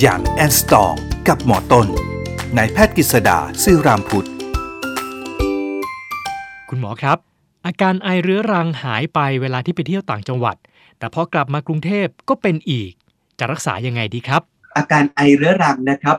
อย่างแอนสตองกับหมอต้นนายแพทย์กฤษดาซื่อรามพุทธ คุณหมอครับ อาการไอเรื้อรังหายไปเวลาที่ไปเที่ยวต่างจังหวัด แต่พอกลับมากรุงเทพก็เป็นอีก จะรักษายังไงดีครับ อาการไอเรื้อรังนะครับ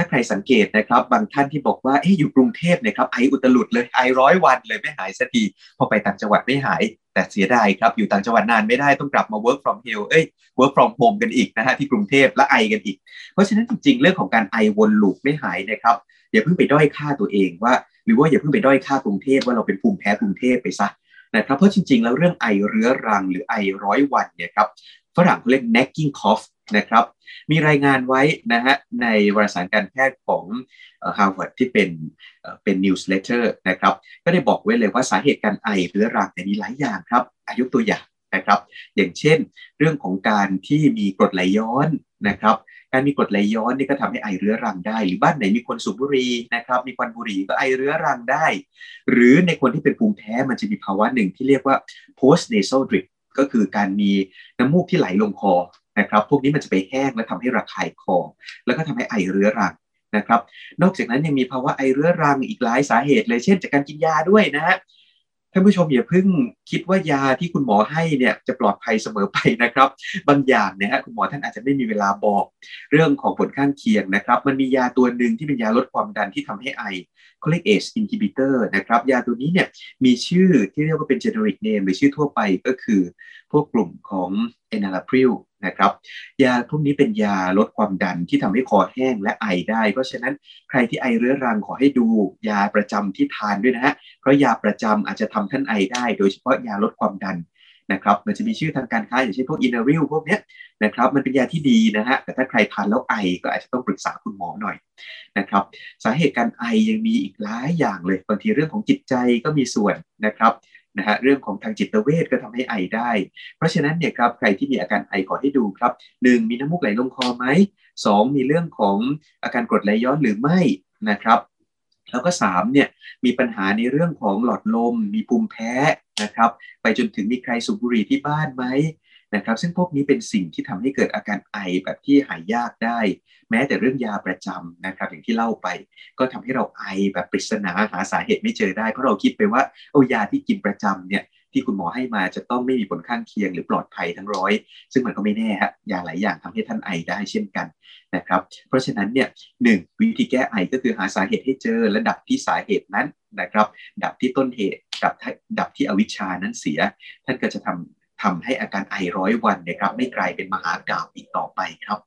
ถ้าใครสังเกตนะครับ บางท่านที่บอกว่าเอ๊ะอยู่กรุงเทพเนี่ยครับไออุตลุดเลยไอร้อยวันเลยไม่หายสักทีพอไปต่างจังหวัดไม่หาย แต่เสียดายครับ อยู่ต่างจังหวัดนานไม่ได้ต้องกลับมา work from home เอ้ย work from home กันอีกนะฮะที่กรุงเทพและไอกันอีก เพราะฉะนั้นจริงๆ เรื่องของการไอวนลูปไม่หายนะครับอย่าเพิ่งไปด้อยค่าตัวเองว่า หรือว่าอย่าเพิ่งไปด้อยค่ากรุงเทพว่าเราเป็นภูมิแพ้กรุงเทพไปซะนะครับเพราะจริงๆ แล้วเรื่องไอเรื้อรังหรือไอร้อยวันเนี่ยครับฝรั่งเขาเรียก nagging cough นะครับ มีรายงานไว้นะฮะในวารสารการแพทย์ของ Harvard ที่เป็นเป็น newsletter นะครับ ก็ได้บอกไว้เลยว่าสาเหตุการไอเรื้อรังเนี่มีหลายอย่างครับ อายุตัวอย่างนะครับ อย่างเช่น เรื่องของการที่มีกรดไหลย้อนนะครับ การมีกรดไหลย้อนนี่ก็ทำให้ไอเรื้อรังได้ หรือบ้านไหนมีคนสูบบุหรี่นะครับ มีควันบุหรี่ก็ไอเรื้อรังได้ หรือในคนที่เป็นภูมิแพ้มันจะมีภาวะหนึ่งที่เรียกว่า post nasal drip ก็คือการมีน้ำมูกที่ไหลลงคอ นะครับ พวกนี้มันจะไปแห้งและทำให้ระคายคอ แล้วก็ทำให้ไอเรื้อรังนะครับ นอกจากนั้นยังมีภาวะไอเรื้อรังอีกหลายสาเหตุเลย เช่น จากการกินยาด้วยนะฮะท่านผู้ชมอย่าเพิ่งคิดว่ายาที่คุณหมอให้เนี่ยจะปลอดภัยเสมอไปนะครับ บางอย่างเนี่ยฮะคุณหมอท่านอาจจะไม่มีเวลาบอก เรื่องของผลข้างเคียงนะครับ มันมียาตัวหนึ่งที่เป็นยาลดความดันที่ทำให้ไอเขาเรียก ACE inhibitor นะครับ ยาตัวนี้เนี่ยมีชื่อที่เรียกว่าเป็น generic name หรือชื่อทั่วไปก็คือพวกกลุ่มของ enalapril นะครับ ยาพวกนี้เป็นยาลดความดันที่ทำให้คอแห้งและไอได้ เพราะฉะนั้นใครที่ไอเรื้อรังขอให้ดูยาประจำที่ทานด้วยนะฮะ เพราะยาประจำอาจจะทำท่านไอได้ โดยเฉพาะยาลดความดันนะครับ มันจะมีชื่อทางการค้าอย่างเช่นพวกอินาริลพวกเนี้ยนะครับ มันเป็นยาที่ดีนะฮะ แต่ถ้าใครทานแล้วไอก็อาจจะต้องปรึกษาคุณหมอหน่อยนะครับ สาเหตุการไอยังมีอีกหลายอย่างเลย บางทีเรื่องของจิตใจก็มีส่วนนะครับ นะฮะเรื่องของทางจิตเวชก็ทำให้ไอได้ เพราะฉะนั้นเนี่ยครับใครที่มีอาการไอขอให้ดูครับ 1. มีน้ำมูกไหลลงคอไหม 2. มีเรื่องของอาการกรดไหลย้อนหรือไม่นะครับ แล้วก็3เนี่ยมีปัญหาในเรื่องของหลอดลม มีภูมิแพ้นะครับไปจนถึงมีใครสูบบุหรี่ที่บ้านไหมนะครับซึ่งพวกนี้เป็นสิ่งที่ทำให้เกิดอาการไอแบบที่หายยากได้ แม้แต่เรื่องยาประจำนะครับอย่างที่เล่าไป ก็ทำให้เราไอแบบปริศนาหาสาเหตุไม่เจอได้ เพราะเราคิดไปว่าโอ้ยาที่กินประจำเนี่ย ที่คุณหมอให้มาจะต้องไม่มีผลข้างเคียงหรือปลอดภัยทั้งร้อย ซึ่งมันก็ไม่แน่ฮะยาหลายอย่างทำให้ท่านไอได้เช่นกันนะครับเพราะฉะนั้นเนี่ยหนึ่งวิธีแก้ไอก็คือหาสาเหตุให้เจอและดับที่สาเหตุนั้นนะครับ ดับที่ต้นเหตุดับดับที่อวิชชานั้นเสีย ท่านก็จะทำทำให้อาการไอร้อยวันนะครับไม่กลายเป็นมหากราบอีกต่อไปครับ